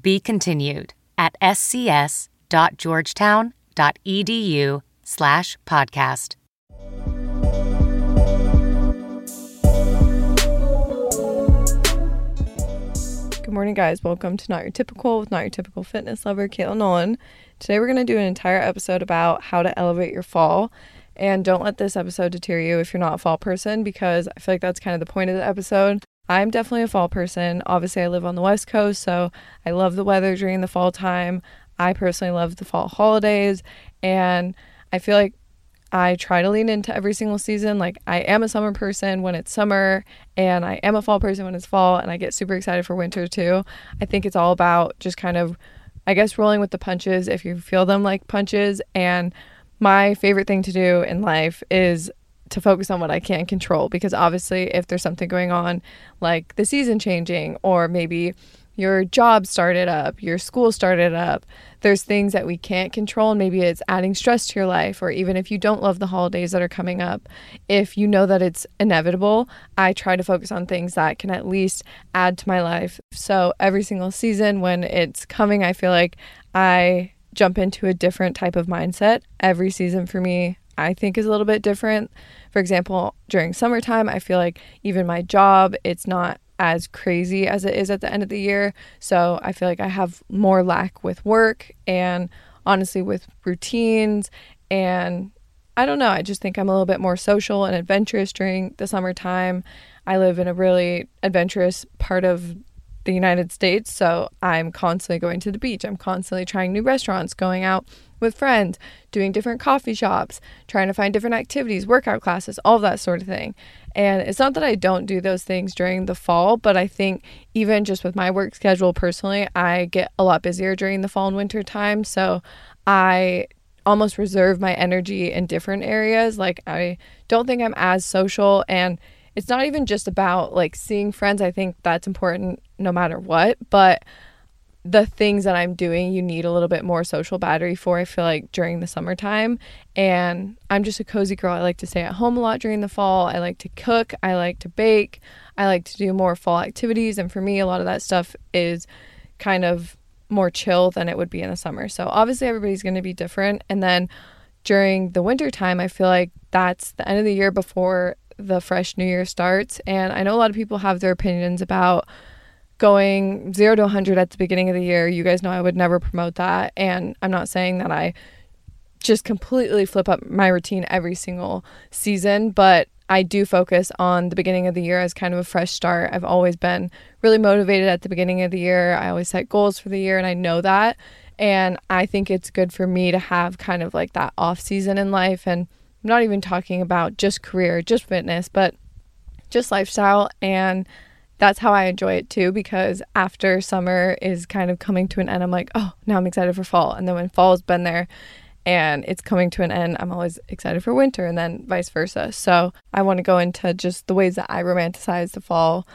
Be continued at scs.georgetown.edu slash podcast. Good morning, guys. Welcome to Not Your Typical with Not Your Typical Fitness Lover, Katelynn Nolan. Today, we're going to do an entire episode about how to elevate your fall. And don't let this episode deter you if you're not a fall person, because I feel like that's kind of the point of the episode. I'm definitely a fall person. Obviously, I live on the West Coast, so I love the weather during the fall time. I personally love the fall holidays, and I feel like I try to lean into every single season. Like I am a summer person when it's summer and I am a fall person when it's fall and I get super excited for winter too. I think it's all about just kind of I guess rolling with the punches if you feel them like punches and my favorite thing to do in life is to focus on what I can control because obviously if there's something going on like the season changing or maybe your job started up, your school started up. There's things that we can't control. And maybe it's adding stress to your life, or even if you don't love the holidays that are coming up, if you know that it's inevitable, I try to focus on things that can at least add to my life. So every single season when it's coming, I feel like I jump into a different type of mindset. Every season for me, I think is a little bit different. For example, during summertime, I feel like even my job, it's not as crazy as it is at the end of the year. So I feel like I have more lack with work and honestly with routines. And I don't know, I just think I'm a little bit more social and adventurous during the summertime. I live in a really adventurous part of the United States, so I'm constantly going to the beach. I'm constantly trying new restaurants, going out with friends, doing different coffee shops, trying to find different activities, workout classes, all that sort of thing. And it's not that I don't do those things during the fall, but I think even just with my work schedule personally, I get a lot busier during the fall and winter time. So I almost reserve my energy in different areas. Like I don't think I'm as social and it's not even just about like seeing friends. I think that's important no matter what, but the things that I'm doing, you need a little bit more social battery for, I feel like, during the summertime. And I'm just a cozy girl. I like to stay at home a lot during the fall. I like to cook. I like to bake. I like to do more fall activities. And for me, a lot of that stuff is kind of more chill than it would be in the summer. So obviously, everybody's going to be different. And then during the winter time, I feel like that's the end of the year before the fresh new year starts. And I know a lot of people have their opinions about going zero to 100 at the beginning of the year. You guys know I would never promote that. And I'm not saying that I just completely flip up my routine every single season, but I do focus on the beginning of the year as kind of a fresh start. I've always been really motivated at the beginning of the year. I always set goals for the year, and I know that. And I think it's good for me to have kind of like that off season in life. And I'm not even talking about just career, just fitness, but just lifestyle. And that's how I enjoy it too, because after summer is kind of coming to an end, I'm like, oh, now I'm excited for fall. And then when fall's been there and it's coming to an end, I'm always excited for winter and then vice versa. So I want to go into just the ways that I romanticize the fall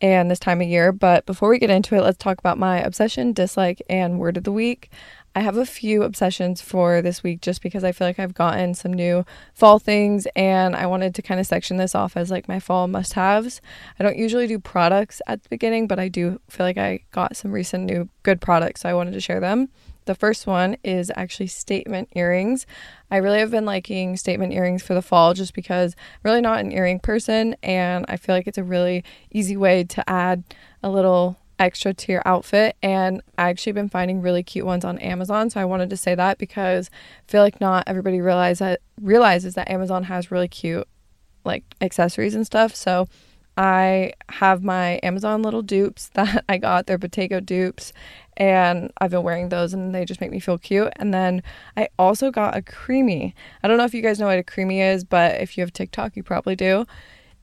and this time of year. But before we get into it, let's talk about my obsession, dislike, and word of the week. I have a few obsessions for this week just because I feel like I've gotten some new fall things and I wanted to kind of section this off as like my fall must haves. I don't usually do products at the beginning, but I do feel like I got some recent new good products, so I wanted to share them. The first one is actually statement earrings. I really have been liking statement earrings for the fall just because I'm really not an earring person and I feel like it's a really easy way to add a little extra tier outfit and I actually been finding really cute ones on Amazon. So I wanted to say that because I feel like not everybody realize that realizes that Amazon has really cute like accessories and stuff. So I have my Amazon little dupes that I got. They're Bottega dupes and I've been wearing those and they just make me feel cute. And then I also got a Creami. I don't know if you guys know what a Creami is, but if you have TikTok, you probably do.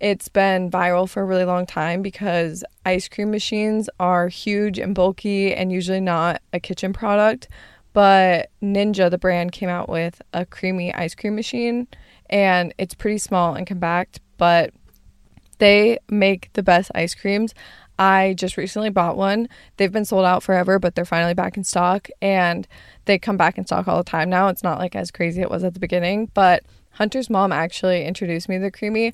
It's been viral for a really long time because ice cream machines are huge and bulky and usually not a kitchen product. But Ninja, the brand, came out with a Creami ice cream machine and it's pretty small and compact, but they make the best ice creams. I just recently bought one. They've been sold out forever, but they're finally back in stock and they come back in stock all the time now. It's not like as crazy it was at the beginning, but Hunter's mom actually introduced me to the Creami.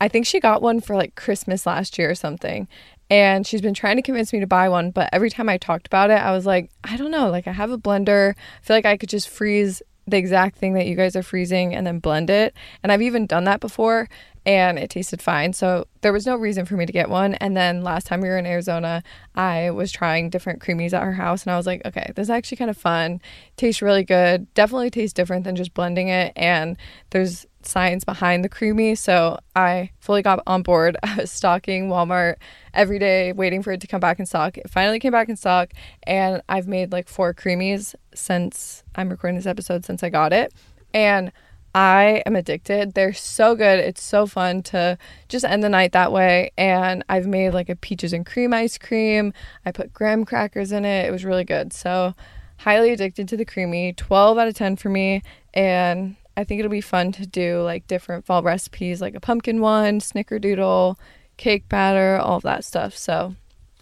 I think she got one for like Christmas last year or something. And she's been trying to convince me to buy one, but every time I talked about it, I was like, I don't know. Like, I have a blender. I feel like I could just freeze the exact thing that you guys are freezing and then blend it. And I've even done that before and it tasted fine. So there was no reason for me to get one. And then last time we were in Arizona, I was trying different Creamis at her house and I was like, okay, this is actually kind of fun. Tastes really good. Definitely tastes different than just blending it. And there's science behind the Creami. So I fully got on board. I was stocking Walmart every day, waiting for it to come back in stock. It finally came back in stock, and I've made like four Creamis since I'm recording this episode since I got it. And I am addicted. They're so good. It's so fun to just end the night that way. And I've made like a peaches and cream ice cream. I put graham crackers in it. It was really good. So, highly addicted to the Creami. 12 out of 10 for me. And I think it'll be fun to do like different fall recipes, like a pumpkin one, snickerdoodle, cake batter, all of that stuff. So,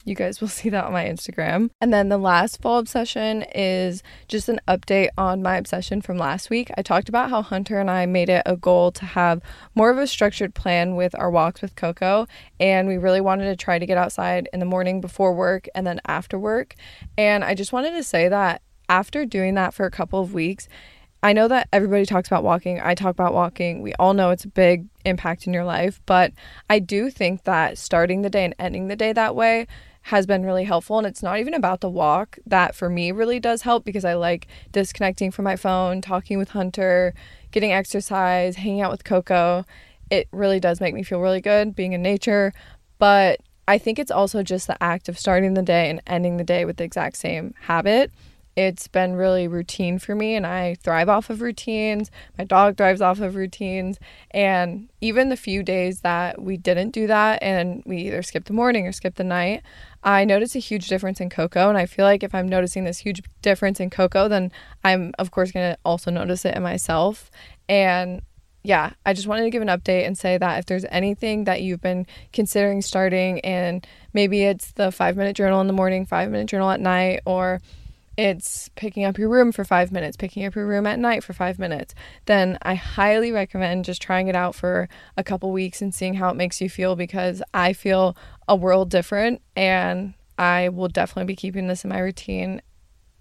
you guys will see that on my Instagram. And then the last fall obsession is just an update on my obsession from last week. I talked about how Hunter and I made it a goal to have more of a structured plan with our walks with Coco. And we really wanted to try to get outside in the morning before work and then after work. And I just wanted to say that after doing that for a couple of weeks, I know that everybody talks about walking. I talk about walking. We all know it's a big impact in your life, but I do think that starting the day and ending the day that way has been really helpful. And it's not even about the walk. That for me really does help because I like disconnecting from my phone, talking with Hunter, getting exercise, hanging out with Coco. It really does make me feel really good being in nature. But I think it's also just the act of starting the day and ending the day with the exact same habit it's been really routine for me and I thrive off of routines. My dog thrives off of routines. And even the few days that we didn't do that and we either skipped the morning or skipped the night, I noticed a huge difference in Coco. And I feel like if I'm noticing this huge difference in Coco, then I'm, of course, going to also notice it in myself. And yeah, I just wanted to give an update and say that if there's anything that you've been considering starting, and maybe it's the five minute journal in the morning, five minute journal at night, or it's picking up your room for five minutes, picking up your room at night for five minutes, then I highly recommend just trying it out for a couple weeks and seeing how it makes you feel because I feel a world different and I will definitely be keeping this in my routine.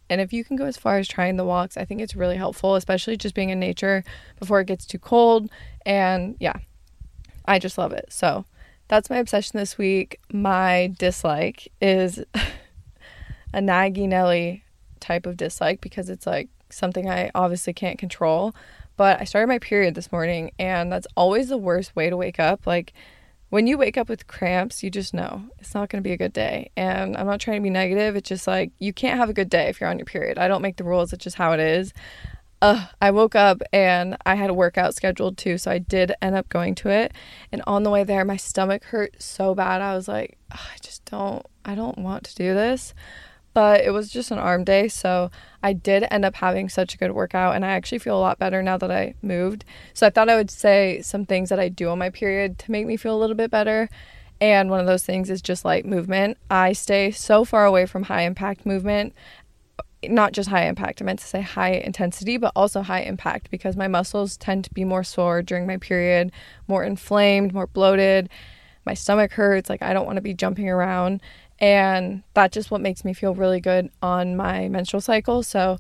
And if you can go as far as trying the walks, I think it's really helpful, especially just being in nature before it gets too cold. And yeah, I just love it. So that's my obsession this week. My dislike is a naggy Nelly type of dislike because it's like something I obviously can't control. But I started my period this morning, and that's always the worst way to wake up. Like, when you wake up with cramps, you just know it's not going to be a good day. And I'm not trying to be negative. It's just like you can't have a good day if you're on your period. I don't make the rules, it's just how it is. Uh, I woke up and I had a workout scheduled too, so I did end up going to it. And on the way there, my stomach hurt so bad. I was like, I just don't, I don't want to do this but it was just an arm day. So I did end up having such a good workout, and I actually feel a lot better now that I moved. So I thought I would say some things that I do on my period to make me feel a little bit better. And one of those things is just light movement. I stay so far away from high impact movement. Not just high impact, I meant to say high intensity, but also high impact because my muscles tend to be more sore during my period, more inflamed, more bloated. My stomach hurts, like I don't want to be jumping around and that's just what makes me feel really good on my menstrual cycle so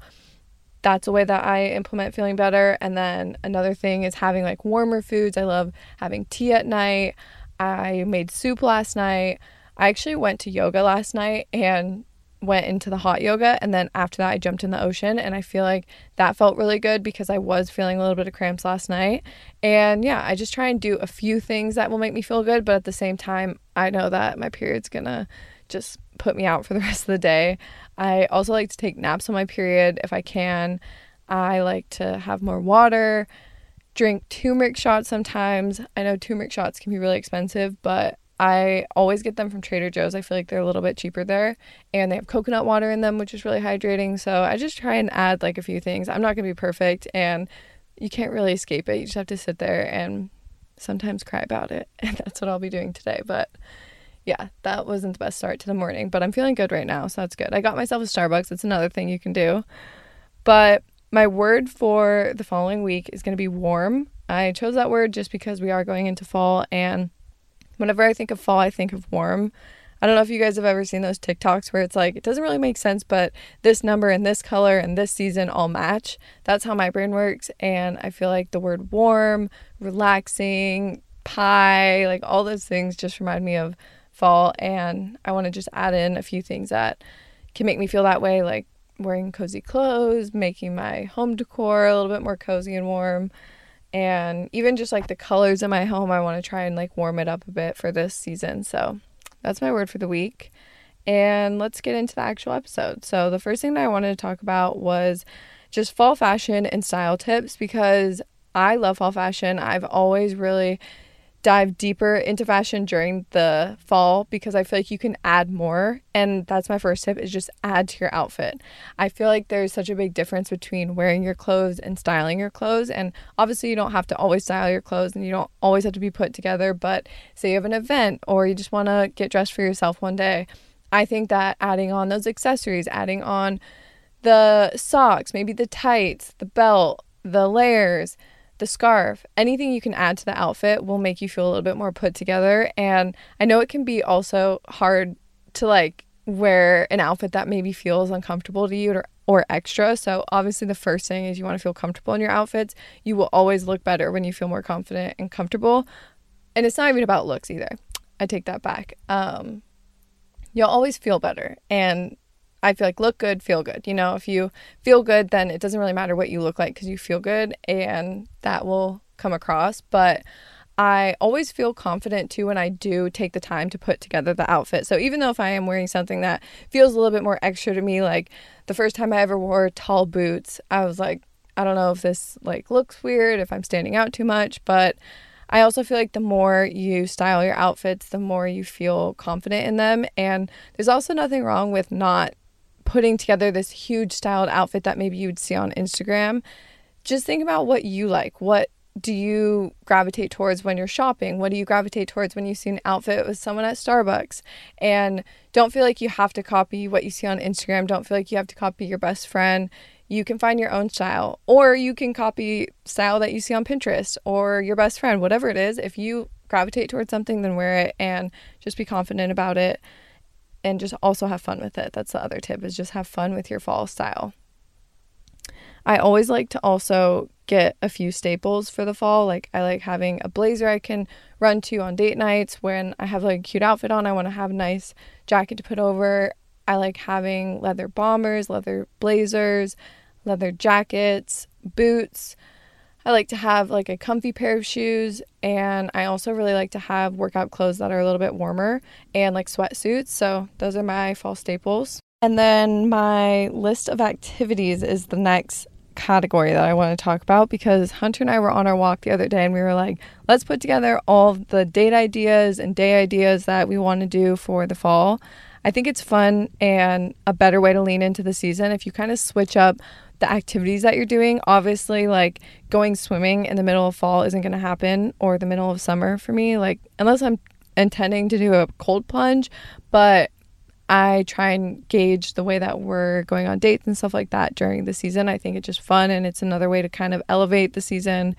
that's a way that I implement feeling better. And then another thing is having like warmer foods. I love having tea at night. I made soup last night. I actually went to yoga last night and went into the hot yoga and then after that I jumped in the ocean and I feel like that felt really good because I was feeling a little bit of cramps last night. And yeah, I just try and do a few things that will make me feel good, but at the same time, I know that my period's going to just put me out for the rest of the day. I also like to take naps on my period if I can. I like to have more water, drink turmeric shots sometimes. I know turmeric shots can be really expensive, but I always get them from Trader Joe's. I feel like they're a little bit cheaper there. And they have coconut water in them, which is really hydrating. So I just try and add like a few things. I'm not going to be perfect and you can't really escape it. You just have to sit there and sometimes cry about it. And that's what I'll be doing today. But yeah, that wasn't the best start to the morning, but I'm feeling good right now. So that's good. I got myself a Starbucks. That's another thing you can do. But my word for the following week is going to be warm. I chose that word just because we are going into fall and Whenever I think of fall, I think of warm. I don't know if you guys have ever seen those TikToks where it's like, it doesn't really make sense, but this number and this color and this season all match. That's how my brain works. And I feel like the word warm, relaxing, pie, like all those things just remind me of fall. And I want to just add in a few things that can make me feel that way, like wearing cozy clothes, making my home decor a little bit more cozy and warm and even just like the colors in my home i want to try and like warm it up a bit for this season so that's my word for the week and let's get into the actual episode so the first thing that i wanted to talk about was just fall fashion and style tips because i love fall fashion i've always really dive deeper into fashion during the fall because I feel like you can add more. And that's my first tip is just add to your outfit. I feel like there's such a big difference between wearing your clothes and styling your clothes. And obviously, you don't have to always style your clothes and you don't always have to be put together. But say you have an event or you just want to get dressed for yourself one day. I think that adding on those accessories, adding on the socks, maybe the tights, the belt, the layers, the scarf, anything you can add to the outfit will make you feel a little bit more put together. And I know it can be also hard to like wear an outfit that maybe feels uncomfortable to you or, or extra. So, obviously, the first thing is you want to feel comfortable in your outfits. You will always look better when you feel more confident and comfortable. And it's not even about looks either. I take that back. Um, you'll always feel better. And I feel like look good, feel good. You know, if you feel good, then it doesn't really matter what you look like because you feel good and that will come across. But I always feel confident too when I do take the time to put together the outfit. So even though if I am wearing something that feels a little bit more extra to me, like the first time I ever wore tall boots, I was like, I don't know if this like looks weird, if I'm standing out too much, but I also feel like the more you style your outfits, the more you feel confident in them. And there's also nothing wrong with not putting together this huge styled outfit that maybe you would see on Instagram, just think about what you like. What do you gravitate towards when you're shopping? What do you gravitate towards when you see an outfit with someone at Starbucks? And don't feel like you have to copy what you see on Instagram. Don't feel like you have to copy your best friend. You can find your own style, or you can copy style that you see on Pinterest or your best friend, whatever it is. If you gravitate towards something, then wear it and just be confident about it and just also have fun with it. That's the other tip is just have fun with your fall style. I always like to also get a few staples for the fall. Like I like having a blazer I can run to on date nights when I have like a cute outfit on. I want to have a nice jacket to put over. I like having leather bombers, leather blazers, leather jackets, boots. I like to have like a comfy pair of shoes and I also really like to have workout clothes that are a little bit warmer and like sweatsuits. So those are my fall staples. And then my list of activities is the next category that I want to talk about because Hunter and I were on our walk the other day and we were like, let's put together all the date ideas and day ideas that we want to do for the fall. I think it's fun and a better way to lean into the season if you kind of switch up the activities that you're doing. Obviously, like going swimming in the middle of fall isn't going to happen or the middle of summer for me, like unless I'm intending to do a cold plunge, but I try and gauge the way that we're going on dates and stuff like that during the season. I think it's just fun and it's another way to kind of elevate the season.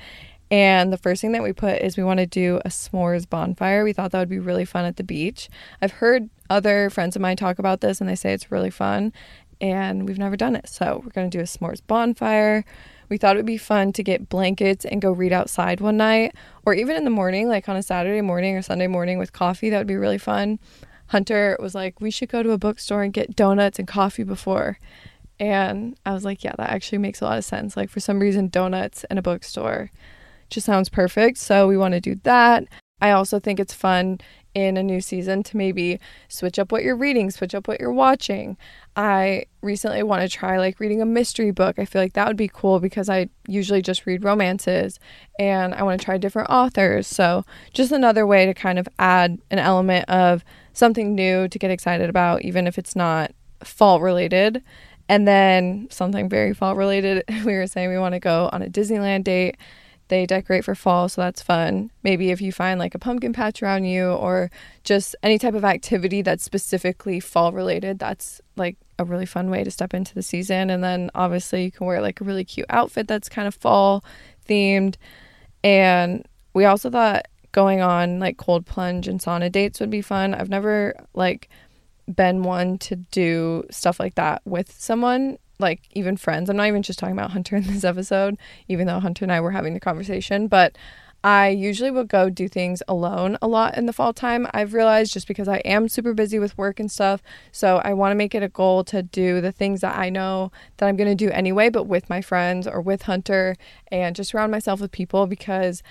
And the first thing that we put is we want to do a s'mores bonfire. We thought that would be really fun at the beach. I've heard other friends of mine talk about this and they say it's really fun and we've never done it. So we're going to do a s'mores bonfire. We thought it would be fun to get blankets and go read outside one night, or even in the morning, like on a Saturday morning or Sunday morning with coffee. That would be really fun. Hunter was like, we should go to a bookstore and get donuts and coffee before. And I was like, yeah, that actually makes a lot of sense. Like, for some reason, donuts and a bookstore just sounds perfect. So, we want to do that. I also think it's fun in a new season to maybe switch up what you're reading, switch up what you're watching. I recently want to try like reading a mystery book. I feel like that would be cool because I usually just read romances and I want to try different authors. So, just another way to kind of add an element of something new to get excited about, even if it's not fall related. And then something very fall related, we were saying we want to go on a Disneyland date they decorate for fall, so that's fun. Maybe if you find like a pumpkin patch around you or just any type of activity that's specifically fall related, that's like a really fun way to step into the season. And then obviously you can wear like a really cute outfit that's kind of fall themed. And we also thought going on like cold plunge and sauna dates would be fun. I've never like been one to do stuff like that with someone like even friends. I'm not even just talking about Hunter in this episode, even though Hunter and I were having the conversation, but I usually will go do things alone a lot in the fall time. I've realized just because I am super busy with work and stuff. So I want to make it a goal to do the things that I know that I'm going to do anyway, but with my friends or with Hunter and just surround myself with people because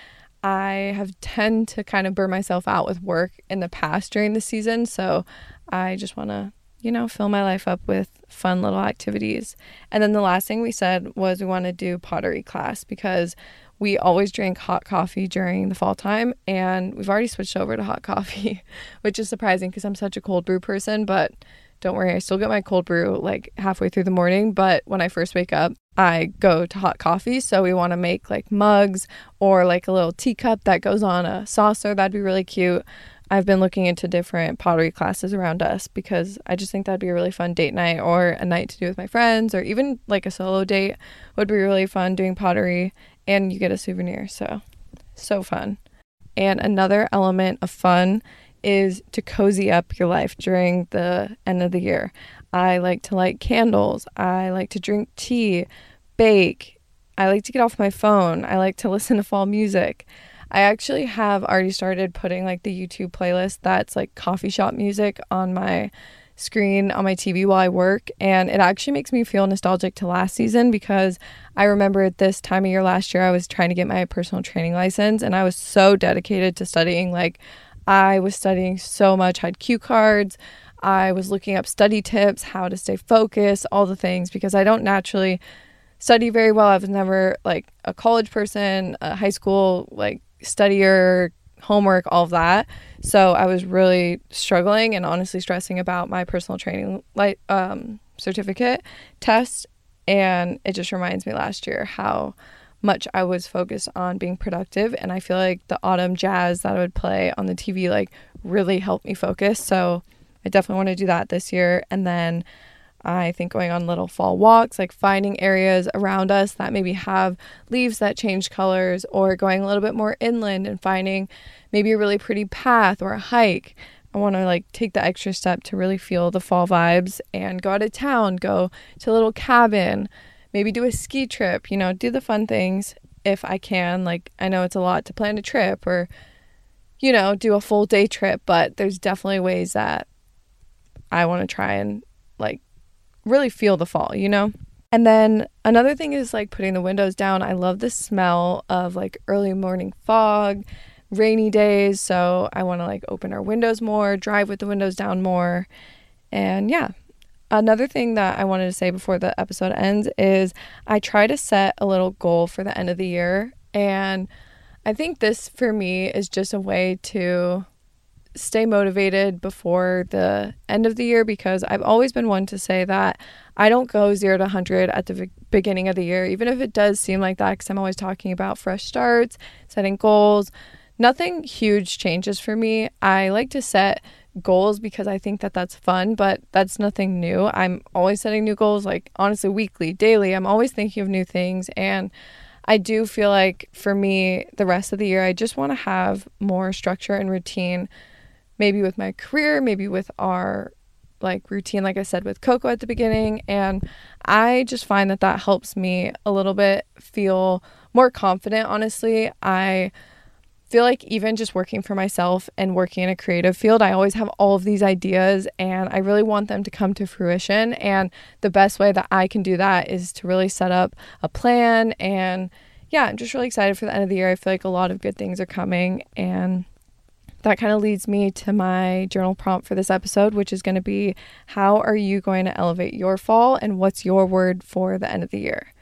I have tend to kind of burn myself out with work in the past during the season. So I just want to you know, fill my life up with fun little activities. And then the last thing we said was we want to do pottery class because we always drink hot coffee during the fall time and we've already switched over to hot coffee, which is surprising because I'm such a cold brew person, but don't worry, I still get my cold brew like halfway through the morning, but when I first wake up, I go to hot coffee. So we want to make like mugs or like a little teacup that goes on a saucer. That'd be really cute. I've been looking into different pottery classes around us because I just think that'd be a really fun date night or a night to do with my friends or even like a solo date would be really fun doing pottery and you get a souvenir. So, so fun. And another element of fun is to cozy up your life during the end of the year. I like to light candles. I like to drink tea, bake. I like to get off my phone. I like to listen to fall music. I actually have already started putting like the YouTube playlist that's like coffee shop music on my screen on my TV while I work. And it actually makes me feel nostalgic to last season because I remember at this time of year last year, I was trying to get my personal training license and I was so dedicated to studying. Like, I was studying so much, had cue cards. I was looking up study tips, how to stay focused, all the things because I don't naturally study very well. I was never like a college person, a high school like studier, homework, all of that. So I was really struggling and honestly stressing about my personal training like um, certificate test. And it just reminds me last year how much I was focused on being productive. And I feel like the autumn jazz that I would play on the TV like really helped me focus. So I definitely want to do that this year. And then I think going on little fall walks, like finding areas around us that maybe have leaves that change colors, or going a little bit more inland and finding maybe a really pretty path or a hike. I want to like take the extra step to really feel the fall vibes and go out of town, go to a little cabin, maybe do a ski trip, you know, do the fun things if I can. Like, I know it's a lot to plan a trip or, you know, do a full day trip, but there's definitely ways that I want to try and like really feel the fall, you know? And then another thing is like putting the windows down. I love the smell of like early morning fog, rainy days. So I want to like open our windows more, drive with the windows down more. And yeah. Another thing that I wanted to say before the episode ends is I try to set a little goal for the end of the year. And I think this for me is just a way to stay motivated before the end of the year because I've always been one to say that I don't go 0 to 100 at the beginning of the year even if it does seem like that cuz I'm always talking about fresh starts, setting goals. Nothing huge changes for me. I like to set goals because I think that that's fun, but that's nothing new. I'm always setting new goals like honestly weekly, daily. I'm always thinking of new things and I do feel like for me the rest of the year I just want to have more structure and routine maybe with my career, maybe with our like routine, like I said, with Coco at the beginning. And I just find that that helps me a little bit feel more confident, honestly. I feel like even just working for myself and working in a creative field, I always have all of these ideas and I really want them to come to fruition. And the best way that I can do that is to really set up a plan. And yeah, I'm just really excited for the end of the year. I feel like a lot of good things are coming. And that kind of leads me to my journal prompt for this episode, which is going to be how are you going to elevate your fall and what's your word for the end of the year?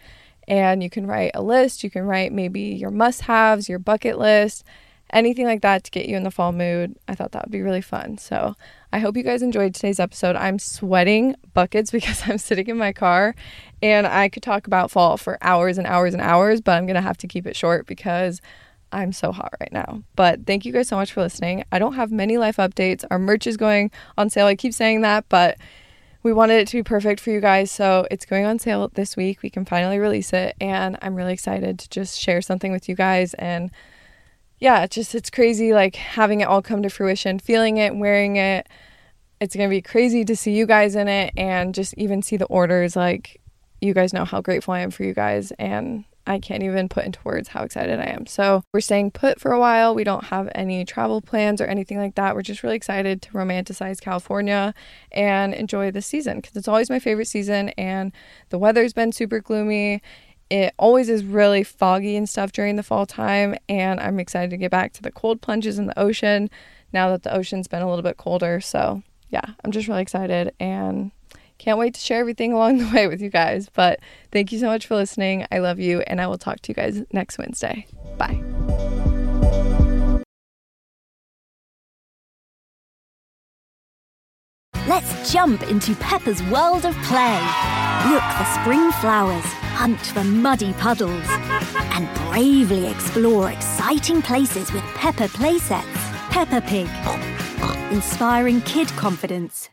and you can write a list. You can write maybe your must haves, your bucket list, anything like that to get you in the fall mood. I thought that would be really fun. So I hope you guys enjoyed today's episode. I'm sweating buckets because I'm sitting in my car and I could talk about fall for hours and hours and hours, but I'm going to have to keep it short because I'm so hot right now. But thank you guys so much for listening. I don't have many life updates. Our merch is going on sale. I keep saying that, but we wanted it to be perfect for you guys. So it's going on sale this week. We can finally release it. And I'm really excited to just share something with you guys. And yeah, it's just, it's crazy like having it all come to fruition, feeling it, wearing it. It's going to be crazy to see you guys in it and just even see the orders. Like, you guys know how grateful I am for you guys. And I can't even put into words how excited I am. So, we're staying put for a while. We don't have any travel plans or anything like that. We're just really excited to romanticize California and enjoy the season because it's always my favorite season and the weather's been super gloomy. It always is really foggy and stuff during the fall time, and I'm excited to get back to the cold plunges in the ocean now that the ocean's been a little bit colder. So, yeah, I'm just really excited and can't wait to share everything along the way with you guys. But thank you so much for listening. I love you, and I will talk to you guys next Wednesday. Bye. Let's jump into Peppa's world of play. Look for spring flowers, hunt for muddy puddles, and bravely explore exciting places with Peppa playsets. Peppa Pig, inspiring kid confidence.